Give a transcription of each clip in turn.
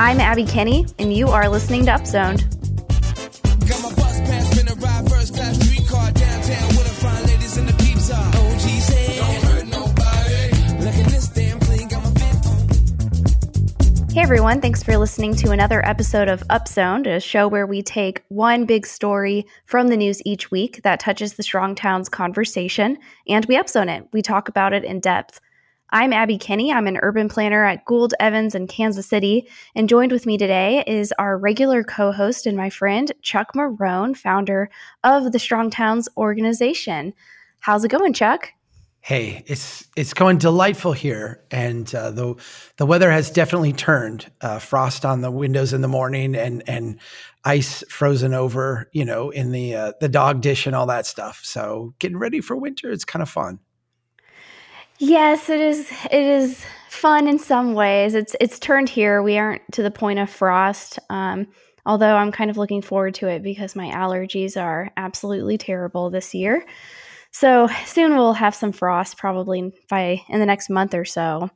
I'm Abby Kenny, and you are listening to Upzoned. Got my bus pass, finna ride first class streetcar downtown with a fine ladies in the peeps are. OG's don't hurt nobody. Look at this damn clean, got my fit Hey everyone, thanks for listening to another episode of Upzoned, a show where we take one big story from the news each week that touches the Strong Towns conversation and we upzone it. We talk about it in depth. I'm Abby Kenny. I'm an urban planner at Gould Evans in Kansas City. And joined with me today is our regular co host and my friend, Chuck Marohn, founder of the Strong Towns organization. How's it going, Chuck? Hey, it's it's going delightful here, and uh, the the weather has definitely turned. Uh, frost on the windows in the morning, and and ice frozen over, you know, in the uh, the dog dish and all that stuff. So getting ready for winter, it's kind of fun. Yes, it is. It is fun in some ways. It's it's turned here. We aren't to the point of frost. Um, although I'm kind of looking forward to it because my allergies are absolutely terrible this year. So soon we'll have some frost, probably by in the next month or so.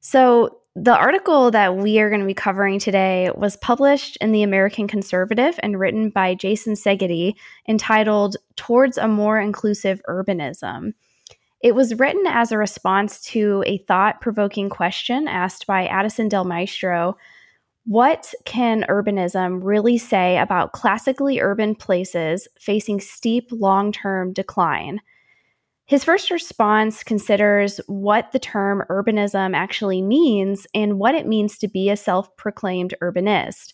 So the article that we are going to be covering today was published in the American Conservative and written by Jason Segedy, entitled "Towards a More Inclusive Urbanism." It was written as a response to a thought provoking question asked by Addison Del Mastro What can urbanism really say about classically urban places facing steep long term decline? His first response considers what the term urbanism actually means and what it means to be a self proclaimed urbanist.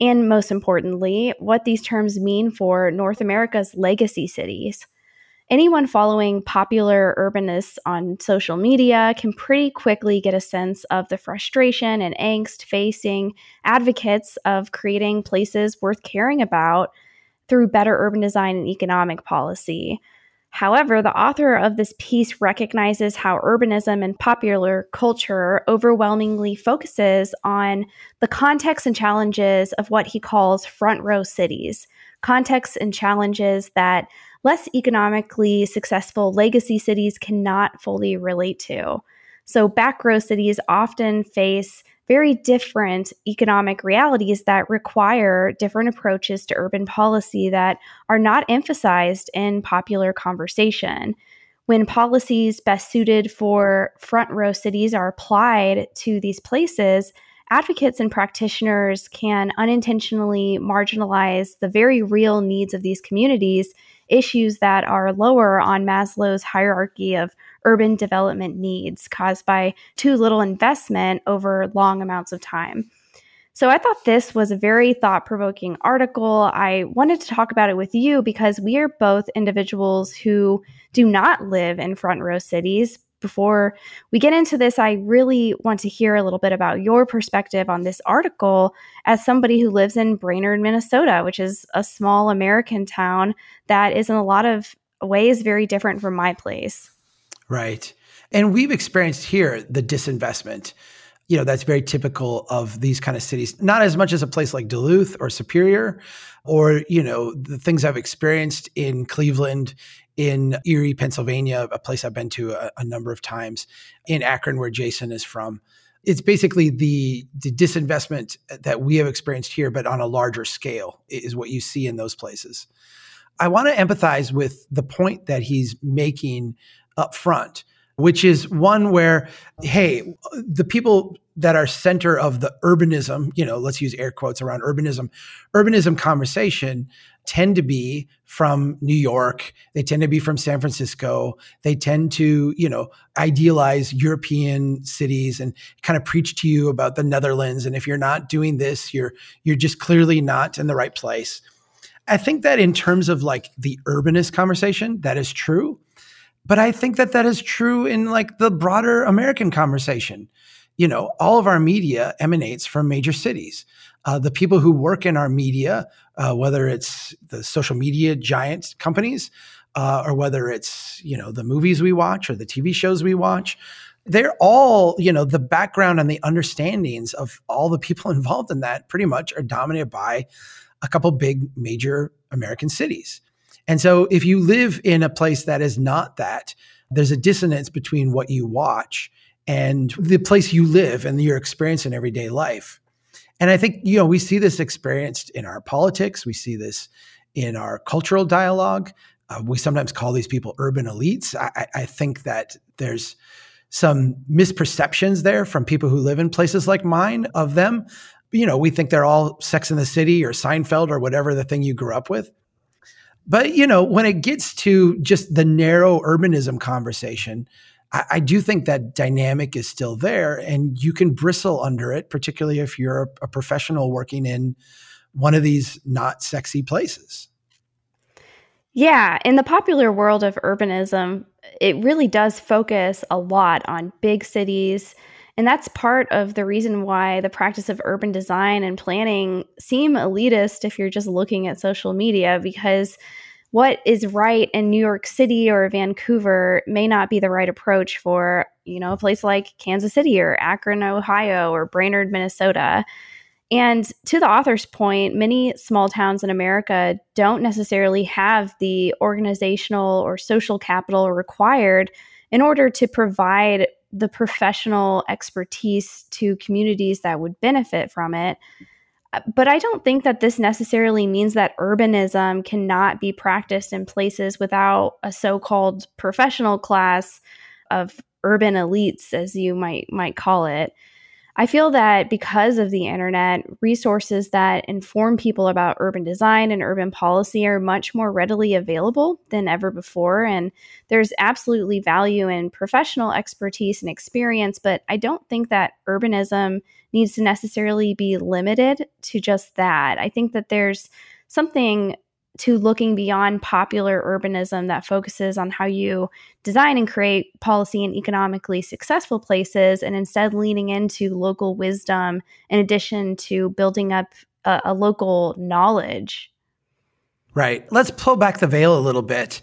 And most importantly, what these terms mean for North America's legacy cities anyone following popular urbanists on social media can pretty quickly get a sense of the frustration and angst facing advocates of creating places worth caring about through better urban design and economic policy. However, the author of this piece recognizes how urbanism and popular culture overwhelmingly focuses on the context and challenges of what he calls front row cities, contexts and challenges that less economically successful legacy cities cannot fully relate to. So, back row cities often face very different economic realities that require different approaches to urban policy that are not emphasized in popular conversation. When policies best suited for front row cities are applied to these places, advocates and practitioners can unintentionally marginalize the very real needs of these communities issues that are lower on Maslow's hierarchy of urban development needs caused by too little investment over long amounts of time. So I thought this was a very thought provoking article. I wanted to talk about it with you because we are both individuals who do not live in front row cities, before we get into this, I really want to hear a little bit about your perspective on this article as somebody who lives in Brainerd, Minnesota, which is a small American town that is in a lot of ways very different from my place. Right. And we've experienced here the disinvestment. You know, that's very typical of these kind of cities, not as much as a place like Duluth or Superior, or, you know, the things I've experienced in Cleveland in Erie, Pennsylvania, a place I've been to a, a number of times, in Akron, where Jason is from. It's basically the, the disinvestment that we have experienced here, but on a larger scale, is what you see in those places. I want to empathize with the point that he's making up front, which is one where, hey, the people that are center of the urbanism, you know, let's use air quotes around urbanism, urbanism conversation tend to be from New York. They tend to be from San Francisco. They tend to, you know, idealize European cities and kind of preach to you about the Netherlands. And if you're not doing this, you're you're just clearly not in the right place. I think that in terms of like the urbanist conversation, that is true. But I think that that is true in like the broader American conversation. You know, all of our media emanates from major cities uh, the people who work in our media, uh, whether it's the social media giant companies uh, or whether it's you know the movies we watch or the TV shows we watch, they're all you know the background and the understandings of all the people involved in that pretty much are dominated by a couple big major American cities. And so if you live in a place that is not that, there's a dissonance between what you watch and the place you live and your experience in everyday life. And I think, you know, we see this experienced in our politics, we see this in our cultural dialogue. Uh, we sometimes call these people urban elites. I, I think that there's some misperceptions there from people who live in places like mine of them. You know, we think they're all Sex in the City or Seinfeld or whatever the thing you grew up with. But, you know, when it gets to just the narrow urbanism conversation, I, I do think that dynamic is still there and you can bristle under it, particularly if you're a, a professional working in one of these not sexy places. Yeah, in the popular world of urbanism, it really does focus a lot on big cities. And that's part of the reason why the practice of urban design and planning seem elitist if you're just looking at social media, because what is right in New York City or Vancouver may not be the right approach for, you know, a place like Kansas City or Akron, Ohio or Brainerd, Minnesota. And to the author's point, many small towns in America don't necessarily have the organizational or social capital required in order to provide the professional expertise to communities that would benefit from it. Uh, but I don't think that this necessarily means that urbanism cannot be practiced in places without a so-called professional class of urban elites as you might might call it. I feel that because of the internet, resources that inform people about urban design and urban policy are much more readily available than ever before. And there's absolutely value in professional expertise and experience, but I don't think that urbanism needs to necessarily be limited to just that. I think that there's something to looking beyond popular urbanism that focuses on how you design and create policy and economically successful places, and instead leaning into local wisdom in addition to building up a, a local knowledge. Right. Let's pull back the veil a little bit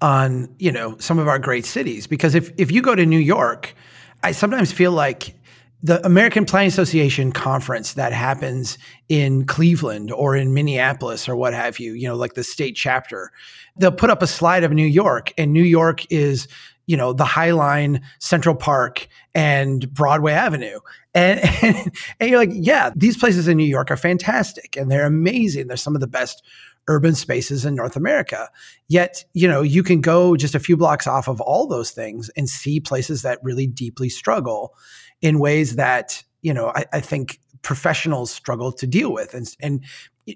on you know some of our great cities because if if you go to New York, I sometimes feel like the American Planning Association conference that happens in Cleveland or in Minneapolis or what have you, you know, like the state chapter, they'll put up a slide of New York, and New York is, you know, the High Line, Central Park, and Broadway Avenue. And, and, and you're like, yeah, these places in New York are fantastic and they're amazing. They're some of the best urban spaces in North America. Yet, you know, you can go just a few blocks off of all those things and see places that really deeply struggle in ways that you know I, I think professionals struggle to deal with, and and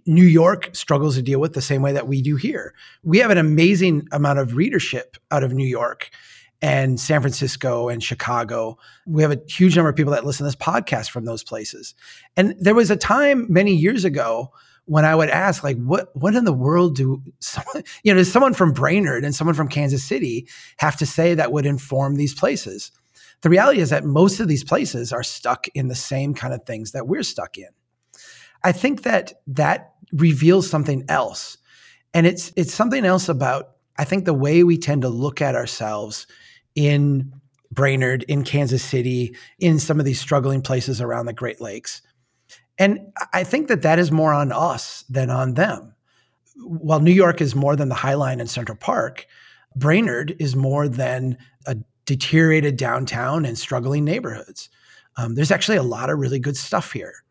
New York struggles to deal with the same way that we do here. We have an amazing amount of readership out of New York and San Francisco and Chicago. We have a huge number of people that listen to this podcast from those places. And there was a time many years ago when I would ask, like, what what in the world do someone, you know, does someone from Brainerd and someone from Kansas City have to say that would inform these places? The reality is that most of these places are stuck in the same kind of things that we're stuck in. I think that that reveals something else. And it's it's something else about I think the way we tend to look at ourselves in Brainerd, in Kansas City, in some of these struggling places around the Great Lakes. And I think that that is more on us than on them. While New York is more than the High Line and Central Park, Brainerd is more than a deteriorated downtown and struggling neighborhoods. Um, there's actually a lot of really good stuff here.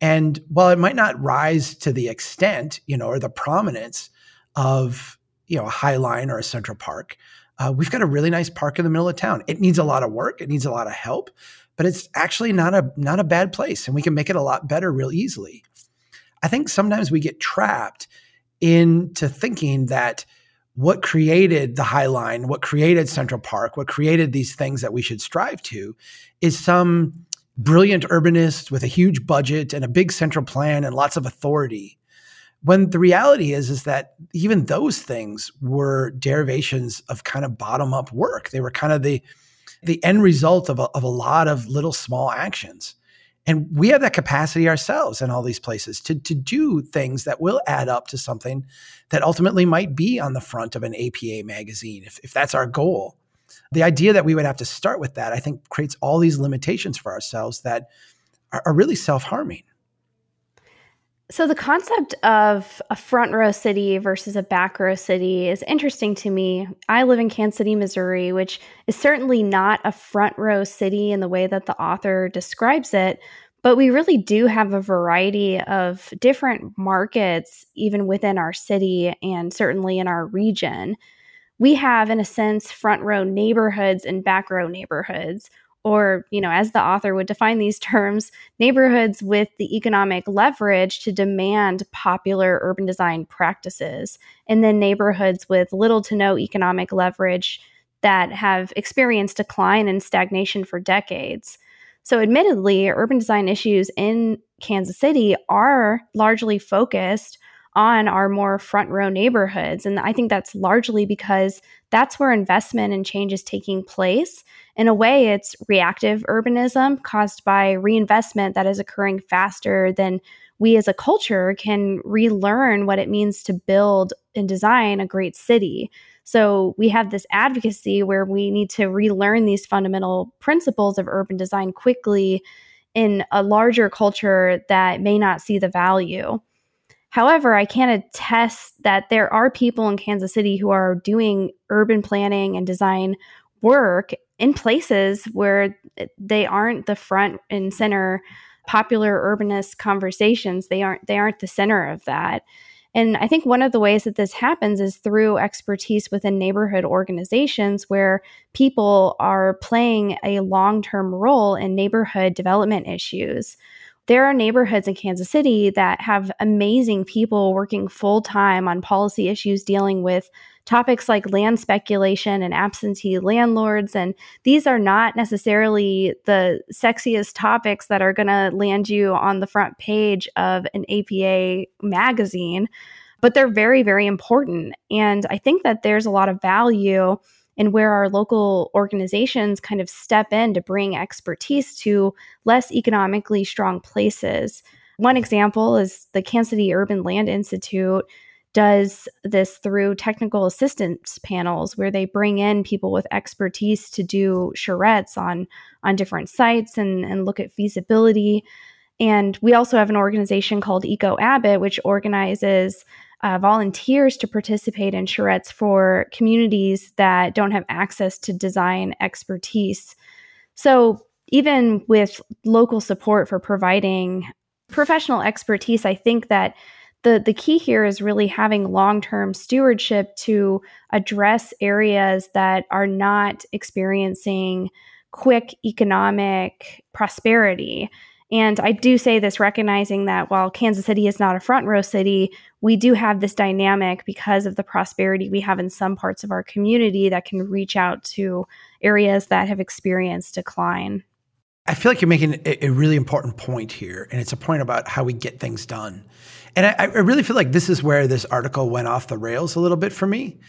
And while it might not rise to the extent, you know, or the prominence of, you know, a High Line or a Central Park, uh, we've got a really nice park in the middle of town. It needs a lot of work. It needs a lot of help, but it's actually not a not a bad place, and we can make it a lot better real easily. I think sometimes we get trapped into thinking that what created the High Line, what created Central Park, what created these things that we should strive to is some brilliant urbanist with a huge budget and a big central plan and lots of authority. When the reality is is that even those things were derivations of kind of bottom up work. They were kind of the the end result of a, of a lot of little small actions. And we have that capacity ourselves in all these places to, to do things that will add up to something that ultimately might be on the front of an APA magazine, if, if that's our goal. The idea that we would have to start with that, I think, creates all these limitations for ourselves that are, are really self harming. So, the concept of a front row city versus a back row city is interesting to me. I live in Kansas City, Missouri, which is certainly not a front row city in the way that the author describes it, But we really do have a variety of different markets, even within our city and certainly in our region. We have, in a sense, front row neighborhoods and back row neighborhoods, or, you know, as the author would define these terms, neighborhoods with the economic leverage to demand popular urban design practices, and then neighborhoods with little to no economic leverage that have experienced decline and stagnation for decades. So, admittedly, urban design issues in Kansas City are largely focused on our more front row neighborhoods. And I think that's largely because that's where investment and change is taking place. In a way, it's reactive urbanism caused by reinvestment that is occurring faster than we as a culture can relearn what it means to build and design a great city. So we have this advocacy where we need to relearn these fundamental principles of urban design quickly in a larger culture that may not see the value. However, I can attest that there are people in Kansas City who are doing urban planning and design work in places where they aren't the front and center popular urbanist conversations. They aren't they aren't the center of that. And I think one of the ways that this happens is through expertise within neighborhood organizations where people are playing a long term role in neighborhood development issues there are neighborhoods in Kansas City that have amazing people working full time on policy issues dealing with topics like land speculation and absentee landlords. And these are not necessarily the sexiest topics that are going to land you on the front page of an APA magazine, but they're very, very important. And I think that there's a lot of value and where our local organizations kind of step in to bring expertise to less economically strong places. One example is the Kansas City Urban Land Institute does this through technical assistance panels where they bring in people with expertise to do charrettes on on different sites and, and look at feasibility. And we also have an organization called Eco Abbott, which organizes uh, volunteers to participate in charrettes for communities that don't have access to design expertise. So, even with local support for providing professional expertise, I think that the, the key here is really having long term stewardship to address areas that are not experiencing quick economic prosperity. And I do say this recognizing that while Kansas City is not a front row city, we do have this dynamic because of the prosperity we have in some parts of our community that can reach out to areas that have experienced decline. I feel like you're making a really important point here, and it's a point about how we get things done. And I, I really feel like this is where this article went off the rails a little bit for me.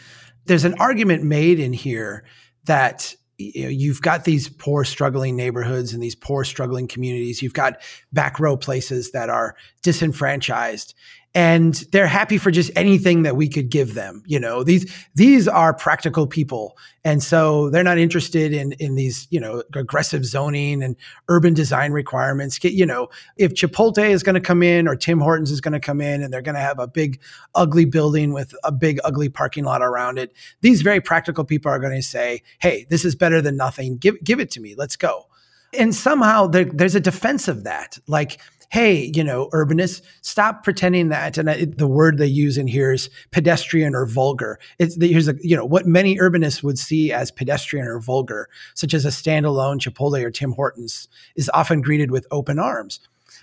There's an argument made in here that you you've got these poor, struggling neighborhoods and these poor, struggling communities. You've got back row places that are disenfranchised and they're happy for just anything that we could give them. You know, these these are practical people, and so they're not interested in in these you know aggressive zoning and urban design requirements. You know, if Chipotle is going to come in or Tim Hortons is going to come in, and they're going to have a big ugly building with a big ugly parking lot around it, these very practical people are going to say, "Hey, this is better than nothing. Give give it to me. Let's go." And somehow there, there's a defense of that, like hey, you know, urbanists, stop pretending that. And I, the word they use in here is pedestrian or vulgar. It's here's a, you know, what many urbanists would see as pedestrian or vulgar, such as a standalone Chipotle or Tim Hortons, is often greeted with open arms.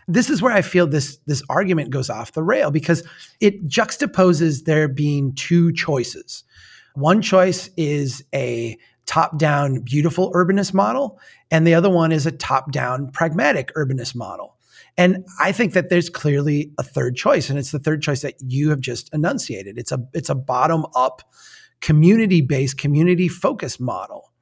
This is where I feel this this argument goes off the rail because it juxtaposes there being two choices. One choice is a top down, beautiful urbanist model, and the other one is a top down, pragmatic urbanist model. And I think that there's clearly a third choice, and it's the third choice that you have just enunciated. It's a it's a bottom up, community based, community focused model.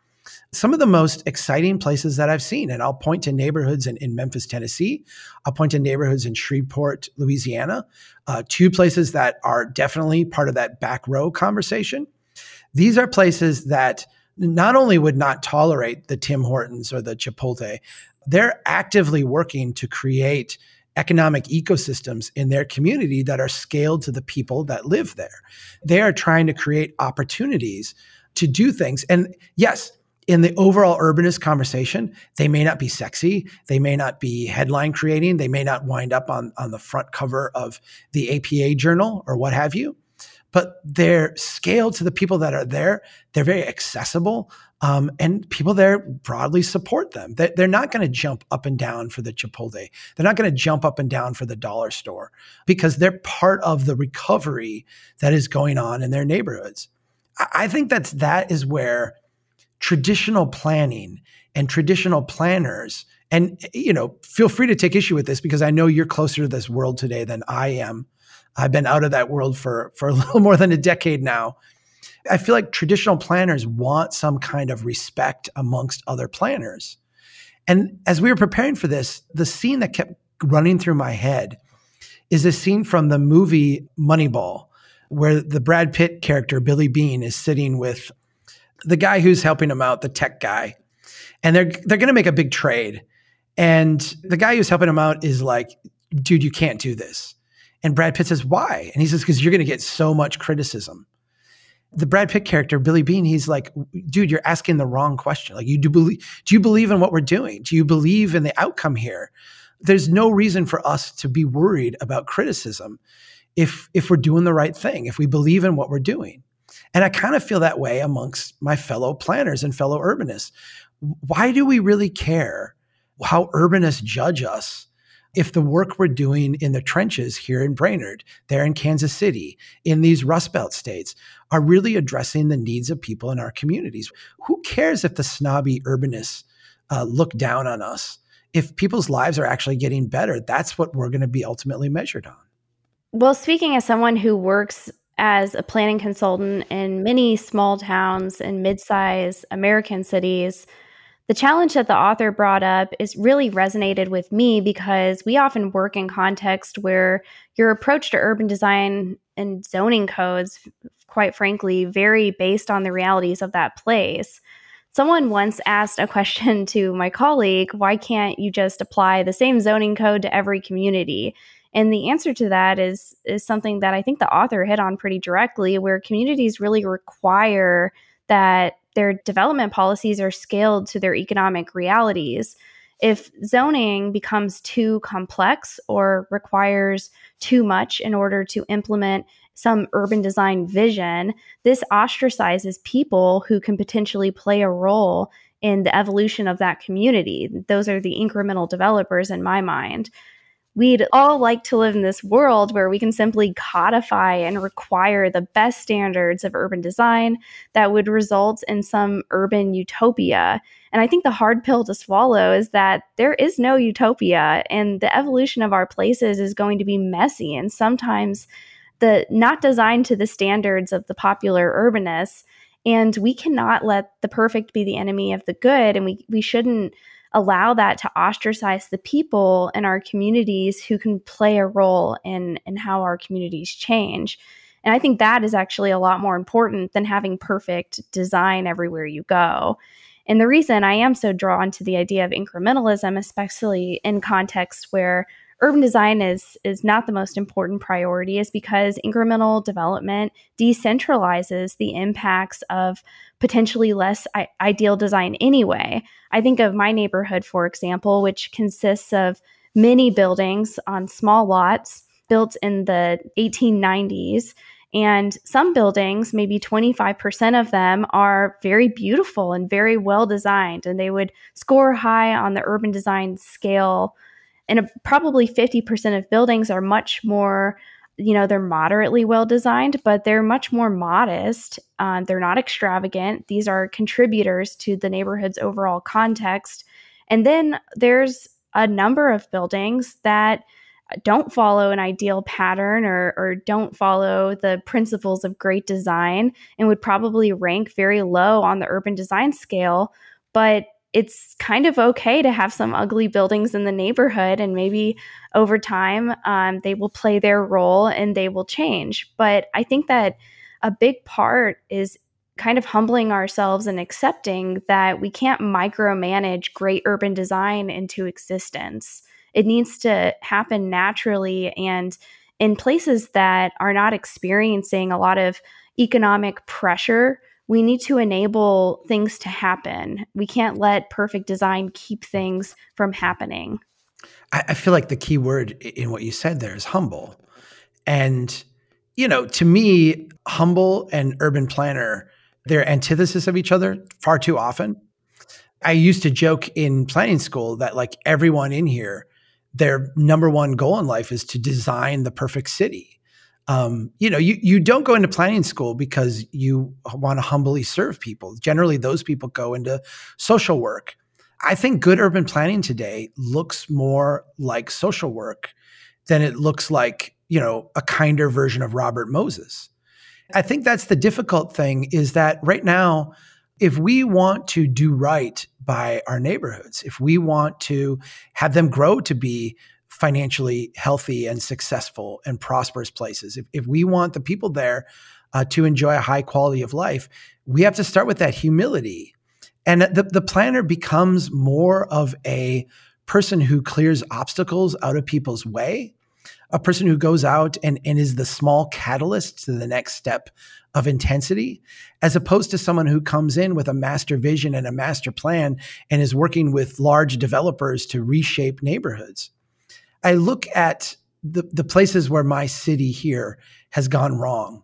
Some of the most exciting places that I've seen, and I'll point to neighborhoods in, in Memphis, Tennessee. I'll point to neighborhoods in Shreveport, Louisiana, uh, two places that are definitely part of that back row conversation. These are places that not only would not tolerate the Tim Hortons or the Chipotle, they're actively working to create economic ecosystems in their community that are scaled to the people that live there. They are trying to create opportunities to do things. And yes, in the overall urbanist conversation, they may not be sexy. They may not be headline creating. They may not wind up on, on the front cover of the APA journal or what have you. But they're scaled to the people that are there. They're very accessible. Um, and people there broadly support them. They're not going to jump up and down for the Chipotle. They're not going to jump up and down for the dollar store because they're part of the recovery that is going on in their neighborhoods. I think that's that is where traditional planning and traditional planners and you know feel free to take issue with this because i know you're closer to this world today than i am i've been out of that world for for a little more than a decade now i feel like traditional planners want some kind of respect amongst other planners and as we were preparing for this the scene that kept running through my head is a scene from the movie moneyball where the brad pitt character billy Beane, is sitting with the guy who's helping him out, the tech guy, and they're they're going to make a big trade. And the guy who's helping him out is like, dude, you can't do this. And Brad Pitt says, why? And he says, because you're going to get so much criticism. The Brad Pitt character, Billy Beane, he's like, dude, you're asking the wrong question. Like, you do believe, do you believe in what we're doing? Do you believe in the outcome here? There's no reason for us to be worried about criticism if if we're doing the right thing, if we believe in what we're doing. And I kind of feel that way amongst my fellow planners and fellow urbanists. Why do we really care how urbanists judge us if the work we're doing in the trenches here in Brainerd, there in Kansas City, in these Rust Belt states, are really addressing the needs of people in our communities? Who cares if the snobby urbanists uh, look down on us? If people's lives are actually getting better, that's what we're going to be ultimately measured on. Well, speaking as someone who works as a planning consultant in many small towns and mid-sized American cities, the challenge that the author brought up is really resonated with me because we often work in context where your approach to urban design and zoning codes, quite frankly, vary based on the realities of that place. Someone once asked a question to my colleague, why can't you just apply the same zoning code to every community? And the answer to that is is something that I think the author hit on pretty directly, where communities really require that their development policies are scaled to their economic realities. If zoning becomes too complex or requires too much in order to implement some urban design vision, this ostracizes people who can potentially play a role in the evolution of that community. Those are the incremental developers in my mind we'd all like to live in this world where we can simply codify and require the best standards of urban design that would result in some urban utopia. And I think the hard pill to swallow is that there is no utopia, and the evolution of our places is going to be messy and sometimes the not designed to the standards of the popular urbanists. And we cannot let the perfect be the enemy of the good, and we we shouldn't allow that to ostracize the people in our communities who can play a role in in how our communities change. And I think that is actually a lot more important than having perfect design everywhere you go. And the reason I am so drawn to the idea of incrementalism, especially in contexts where urban design is is not the most important priority is because incremental development decentralizes the impacts of potentially less I- ideal design anyway. I think of my neighborhood for example, which consists of many buildings on small lots built in the 1890s and some buildings, maybe 25% of them, are very beautiful and very well designed. And they would score high on the urban design scale and probably 50% of buildings are much more you know they're moderately well designed but they're much more modest. Uh, they're not extravagant. These are contributors to the neighborhood's overall context. And then there's a number of buildings that don't follow an ideal pattern or, or don't follow the principles of great design and would probably rank very low on the urban design scale. But it's kind of okay to have some ugly buildings in the neighborhood and maybe over time um, they will play their role and they will change. But i think that a big part is kind of humbling ourselves and accepting that we can't micromanage great urban design into existence. It needs to happen naturally and in places that are not experiencing a lot of economic pressure we need to enable things to happen. We can't let perfect design keep things from happening. I, I feel like the key word in what you said there is humble. And, you know, to me, humble and urban planner, they're antithesis of each other far too often. I used to joke in planning school that like everyone in here, their number one goal in life is to design the perfect city. Um, you know, you you don't go into planning school because you want to humbly serve people. Generally, those people go into social work. I think good urban planning today looks more like social work than it looks like, you know, a kinder version of Robert Moses. I think that's the difficult thing is that right now, if we want to do right by our neighborhoods, if we want to have them grow to be financially healthy and successful and prosperous places, if, if we want the people there uh, to enjoy a high quality of life, we have to start with that humility. And the, the planner becomes more of a person who clears obstacles out of people's way a person who goes out and, and is the small catalyst to the next step of intensity, as opposed to someone who comes in with a master vision and a master plan and is working with large developers to reshape neighborhoods. I look at the, the places where my city here has gone wrong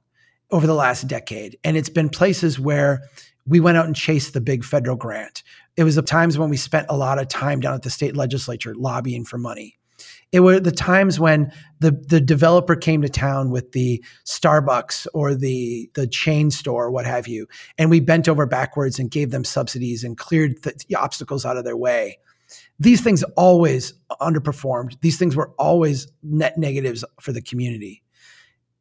over the last decade, and it's been places where we went out and chased the big federal grant. It was the times when we spent a lot of time down at the state legislature lobbying for money. It were the times when the the developer came to town with the Starbucks or the the chain store, what have you, and we bent over backwards and gave them subsidies and cleared the, the obstacles out of their way. These things always underperformed. These things were always net negatives for the community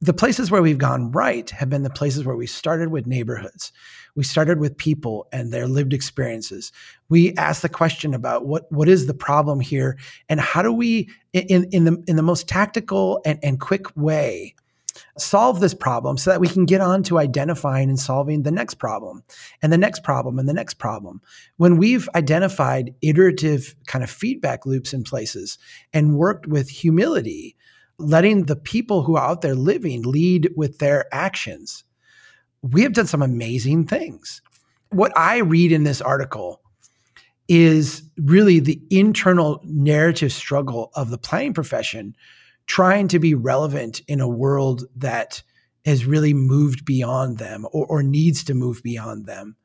the places where we've gone right have been the places where we started with neighborhoods. We started with people and their lived experiences. We asked the question about what, what is the problem here and how do we, in, in, the, in the most tactical and, and quick way, solve this problem so that we can get on to identifying and solving the next problem and the next problem and the next problem. When we've identified iterative kind of feedback loops in places and worked with humility, letting the people who are out there living lead with their actions, we have done some amazing things. What I read in this article is really the internal narrative struggle of the planning profession trying to be relevant in a world that has really moved beyond them or, or needs to move beyond them.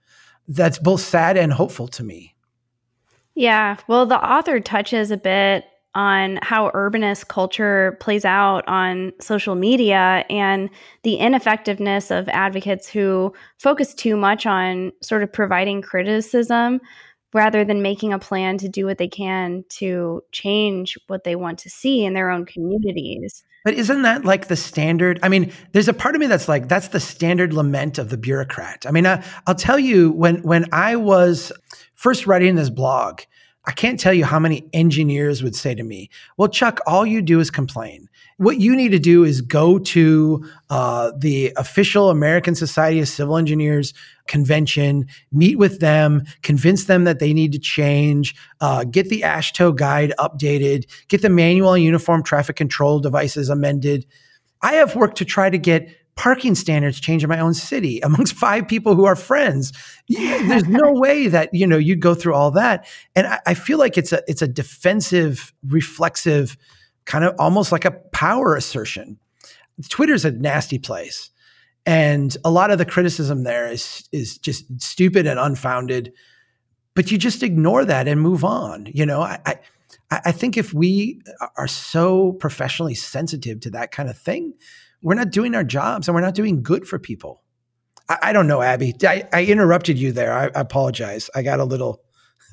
That's both sad and hopeful to me. Yeah. Well, the author touches a bit on how urbanist culture plays out on social media and the ineffectiveness of advocates who focus too much on sort of providing criticism rather than making a plan to do what they can to change what they want to see in their own communities. But isn't that like the standard? I mean, there's a part of me that's like, that's the standard lament of the bureaucrat. I mean, I, will tell you when when I was first writing this blog, I can't tell you how many engineers would say to me, Well, Chuck, all you do is complain. What you need to do is go to uh, the official American Society of Civil Engineers convention, meet with them, convince them that they need to change, uh, get the AASHTO guide updated, get the manual and uniform traffic control devices amended. I have worked to try to get parking standards change in my own city amongst five people who are friends. There's no way that you know you'd go through all that. And I, I feel like it's a it's a defensive, reflexive, kind of almost like a power assertion. Twitter's a nasty place. And a lot of the criticism there is is just stupid and unfounded. But you just ignore that and move on. You know, I, I I think if we are so professionally sensitive to that kind of thing, we're not doing our jobs and we're not doing good for people. I, I don't know, Abby. I, I, interrupted you there. I, I apologize. I got a little.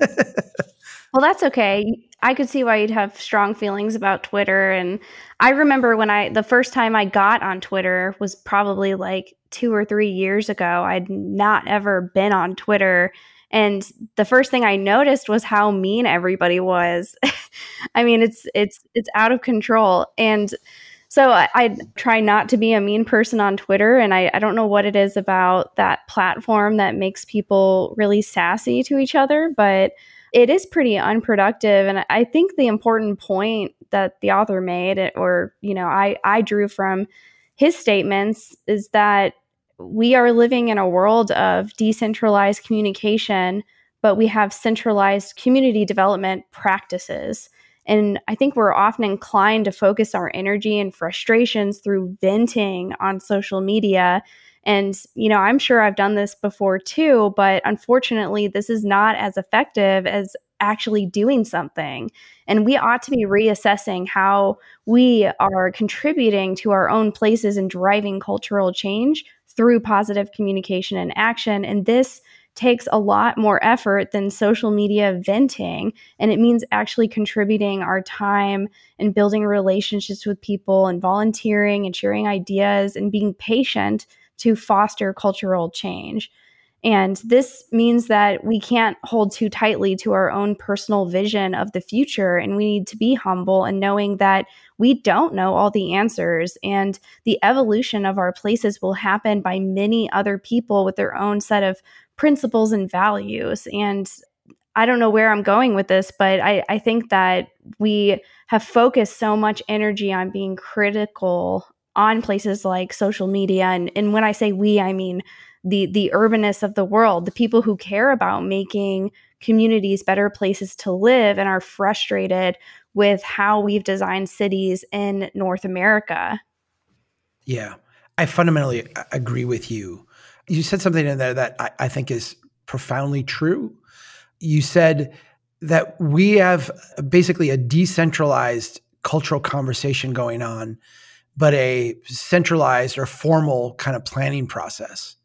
well, that's okay. I could see why you'd have strong feelings about Twitter. And I remember when I, the first time I got on Twitter was probably like two or three years ago. I'd not ever been on Twitter. And the first thing I noticed was how mean everybody was. I mean, it's, it's, it's out of control. And, so I, I, try not to be a mean person on Twitter. And I, I don't know what it is about that platform that makes people really sassy to each other, but it is pretty unproductive. And I think the important point that the author made, eh, or, you know, I, I drew from his statements is that we are living in a world of decentralized communication, but we have centralized community development practices. And I think we're often inclined to focus our energy and frustrations through venting on social media. And, you know, I'm sure I've done this before too, but unfortunately, this is not as effective as actually doing something. And we ought to be reassessing how we are contributing to our own places and driving cultural change through positive communication and action. And this takes a lot more effort than social media venting. And it means actually contributing our time and building relationships with people and volunteering and sharing ideas and being patient to foster cultural change. And this means that we can't hold too tightly to our own personal vision of the future. And we need to be humble and knowing that we don't know all the answers. And the evolution of our places will happen by many other people with their own set of principles and values. And I don't know where I'm going with this, but I, I think that we have focused so much energy on being critical on places like social media. And, and when I say we, I mean the the urbanists of the world, the people who care about making communities better places to live and are frustrated with how we've designed cities in North America. Yeah, I fundamentally uh, agree with you. You said something in there that I, I think is profoundly true. You said that we have uh, basically a decentralized cultural conversation going on, but a centralized or formal kind of planning process.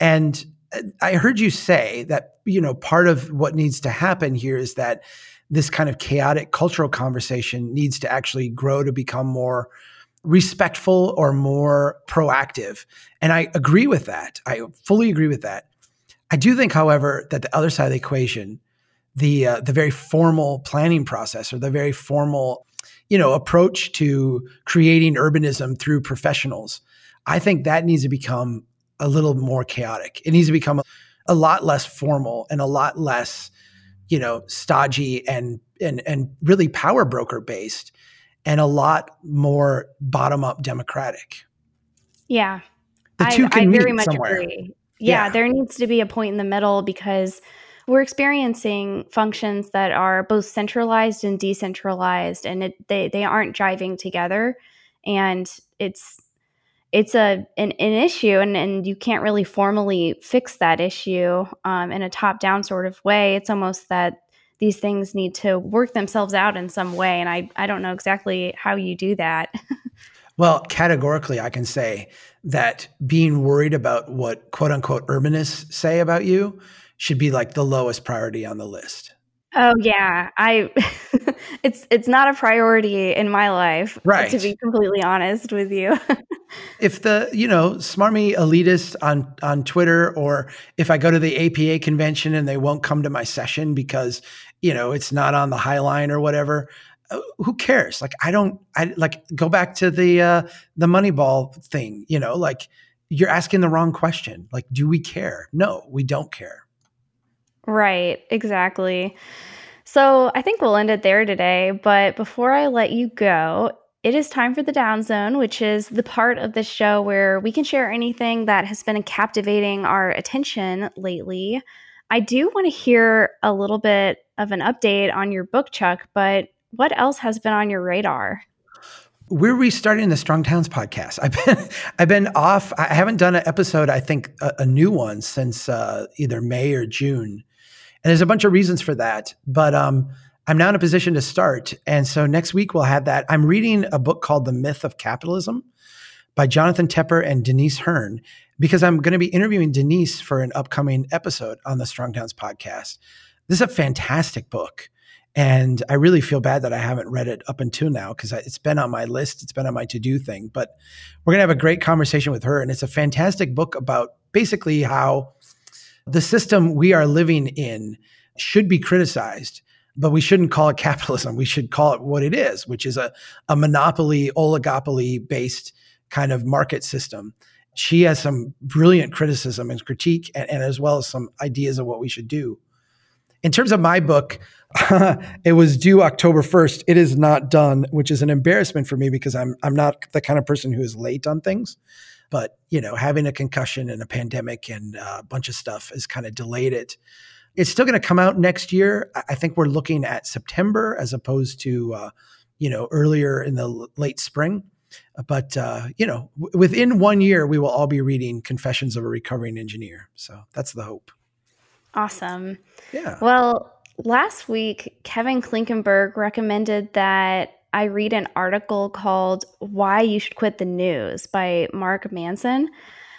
And uh, I heard you say that, you know, part of what needs to happen here is that this kind of chaotic cultural conversation needs to actually grow to become more respectful or more proactive. And I agree with that. I fully agree with that. I do think, however, that the other side of the equation, the uh, the very formal planning process or the very formal, you know, approach to creating urbanism through professionals, I think that needs to become a little more chaotic. It needs to become a, a lot less formal and a lot less, you know, stodgy and and and really power broker based and a lot more bottom up democratic. Yeah. I, I very much somewhere. agree. Yeah, yeah, there needs to be a point in the middle because we're experiencing functions that are both centralized and decentralized and it, they, they aren't driving together. And it's it's a an, an issue and, and you can't really formally fix that issue um, in a top down sort of way. It's almost that these things need to work themselves out in some way and i, I don't know exactly how you do that. Well categorically i can say that being worried about what quote unquote urbanists say about you should be like the lowest priority on the list Oh yeah, I it's it's not a priority in my life, right? To be completely honest with you. if the you know smarmy elitist on on Twitter, or if I go to the APA convention and they won't come to my session because you know it's not on the High Line or whatever, uh, who cares? Like I don't, I like go back to the uh, the Moneyball thing. You know, like you're asking the wrong question. Like, do we care? No, we don't care. Right, exactly. So I think we'll end it there today. But before I let you go, it is time for the down zone, which is the part of the show where we can share anything that has been captivating our attention lately. I do want to hear a little bit of an update on your book, Chuck, but what else has been on your radar? We're restarting the Strong Towns podcast. I've been I've been off. I haven't done an episode. I think a, a new one since uh, either May or June. And there's a bunch of reasons for that. But um, I'm now in a position to start. And so next week we'll have that. I'm reading a book called The Myth of Capitalism by Jonathan Tepper and Denise Hearn because I'm going to be interviewing Denise for an upcoming episode on the Strong Towns podcast. This is a fantastic book. And I really feel bad that I haven't read it up until now because it's been on my list. It's been on my to do thing. But we're going to have a great conversation with her. And it's a fantastic book about basically how the system we are living in should be criticized, but we shouldn't call it capitalism. We should call it what it is, which is a, a monopoly, oligopoly based kind of market system. She has some brilliant criticism and critique, and, and as well as some ideas of what we should do. In terms of my book, it was due October 1st. It is not done, which is an embarrassment for me because I'm I'm not the kind of person who is late on things. But you know, having a concussion and a pandemic and a bunch of stuff has kind of delayed it. It's still going to come out next year. I think we're looking at September as opposed to uh, you know earlier in the late spring. But uh, you know, w- within one year, we will all be reading Confessions of a Recovering Engineer. So that's the hope. Awesome. Yeah. Well, last week, Kevin Klinkenberg recommended that I read an article called Why You Should Quit the News by Mark Manson.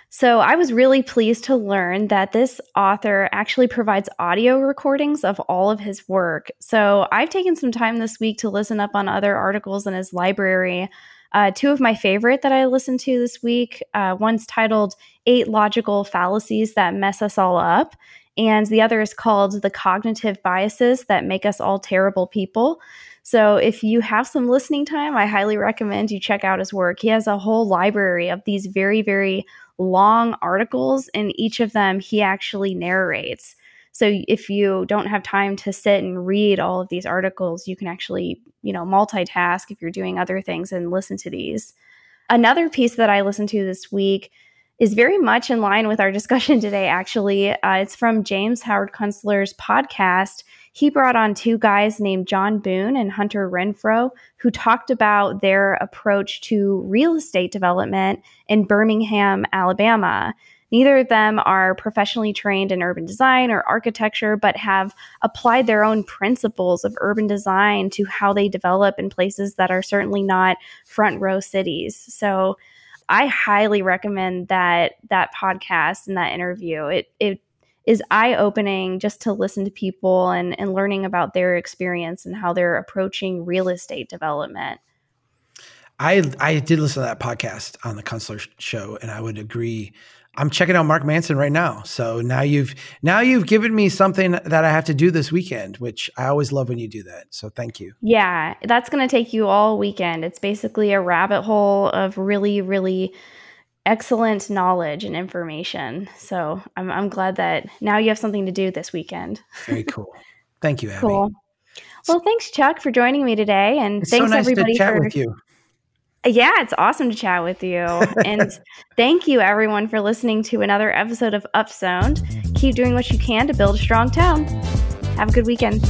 So I was really pleased to learn that this author actually provides audio recordings of all of his work. So I've taken some time this week to listen up on other articles in his library. Uh, two of my favorite that I listened to this week uh, one's titled Eight Logical Fallacies That Mess Us All Up, and the other is called The Cognitive Biases That Make Us All Terrible People. So if you have some listening time, I highly recommend you check out his work. He has a whole library of these very, very long articles, and each of them he actually narrates. So if you don't have time to sit and read all of these articles, you can actually, you know, multitask if you're doing other things and listen to these. Another piece that I listened to this week is very much in line with our discussion today, actually. Uh, it's from James Howard Kunstler's podcast. He brought on two guys named John Boone and Hunter Renfro who talked about their approach to real estate development in Birmingham, Alabama. Neither of them are professionally trained in urban design or architecture, but have applied their own principles of urban design to how they develop in places that are certainly not front row cities. So, I highly recommend that that podcast and that interview. It it is eye opening just to listen to people and, and learning about their experience and how they're approaching real estate development. I I did listen to that podcast on the Kunstler show, and I would agree I'm checking out Mark Manson right now. So now you've now you've given me something that I have to do this weekend, which I always love when you do that. So thank you. Yeah, that's going to take you all weekend. It's basically a rabbit hole of really really excellent knowledge and information. So I'm I'm glad that now you have something to do this weekend. Very cool. Thank you, Abby. Cool. Well, thanks Chuck for joining me today and it's thanks so nice everybody to chat for with you. Yeah, it's awesome to chat with you. And thank you, everyone, for listening to another episode of Upzoned. Keep doing what you can to build a strong town. Have a good weekend.